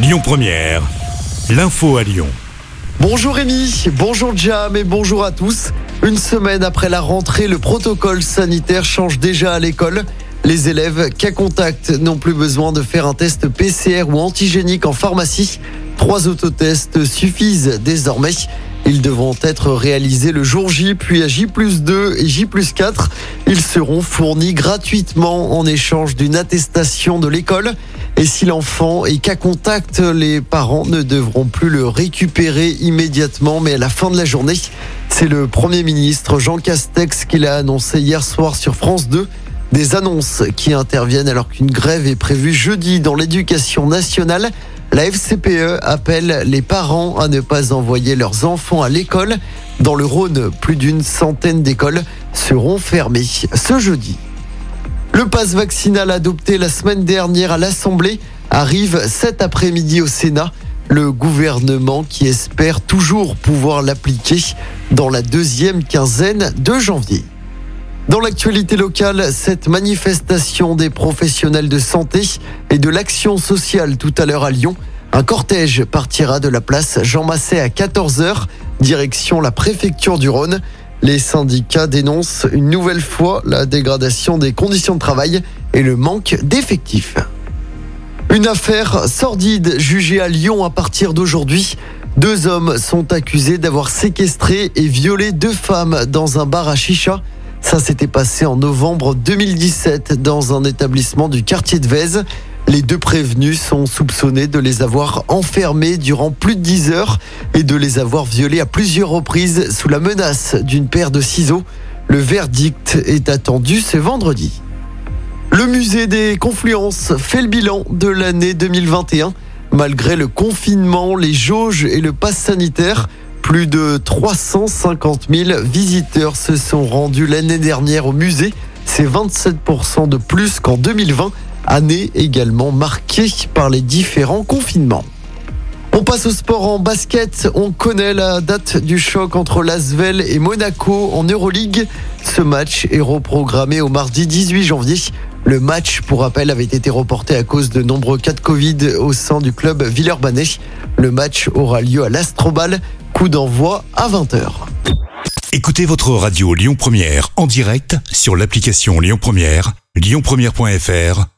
Lyon Première, l'info à Lyon. Bonjour Rémi, bonjour Jam et bonjour à tous. Une semaine après la rentrée, le protocole sanitaire change déjà à l'école. Les élèves cas contact n'ont plus besoin de faire un test PCR ou antigénique en pharmacie. Trois autotests suffisent désormais. Ils devront être réalisés le jour J, puis à J plus 2 et J plus 4. Ils seront fournis gratuitement en échange d'une attestation de l'école. Et si l'enfant est cas contact, les parents ne devront plus le récupérer immédiatement, mais à la fin de la journée. C'est le Premier ministre Jean Castex qui l'a annoncé hier soir sur France 2. Des annonces qui interviennent alors qu'une grève est prévue jeudi dans l'éducation nationale. La FCPE appelle les parents à ne pas envoyer leurs enfants à l'école. Dans le Rhône, plus d'une centaine d'écoles seront fermées ce jeudi. Le passe vaccinal adopté la semaine dernière à l'Assemblée arrive cet après-midi au Sénat. Le gouvernement qui espère toujours pouvoir l'appliquer dans la deuxième quinzaine de janvier. Dans l'actualité locale, cette manifestation des professionnels de santé et de l'action sociale tout à l'heure à Lyon. Un cortège partira de la place Jean Massé à 14h, direction la préfecture du Rhône. Les syndicats dénoncent une nouvelle fois la dégradation des conditions de travail et le manque d'effectifs. Une affaire sordide jugée à Lyon à partir d'aujourd'hui. Deux hommes sont accusés d'avoir séquestré et violé deux femmes dans un bar à chicha. Ça s'était passé en novembre 2017 dans un établissement du quartier de Vèze. Les deux prévenus sont soupçonnés de les avoir enfermés durant plus de 10 heures et de les avoir violés à plusieurs reprises sous la menace d'une paire de ciseaux. Le verdict est attendu ce vendredi. Le musée des Confluences fait le bilan de l'année 2021. Malgré le confinement, les jauges et le pass sanitaire, plus de 350 000 visiteurs se sont rendus l'année dernière au musée. C'est 27% de plus qu'en 2020, année également marquée par les différents confinements. On passe au sport en basket. On connaît la date du choc entre Lasvel et Monaco en Euroleague. Ce match est reprogrammé au mardi 18 janvier. Le match, pour rappel, avait été reporté à cause de nombreux cas de Covid au sein du club Villeurbanais. Le match aura lieu à l'Astrobal. Coup d'envoi à 20h. Écoutez votre radio Lyon Première en direct sur l'application Lyon Première, lyonpremière.fr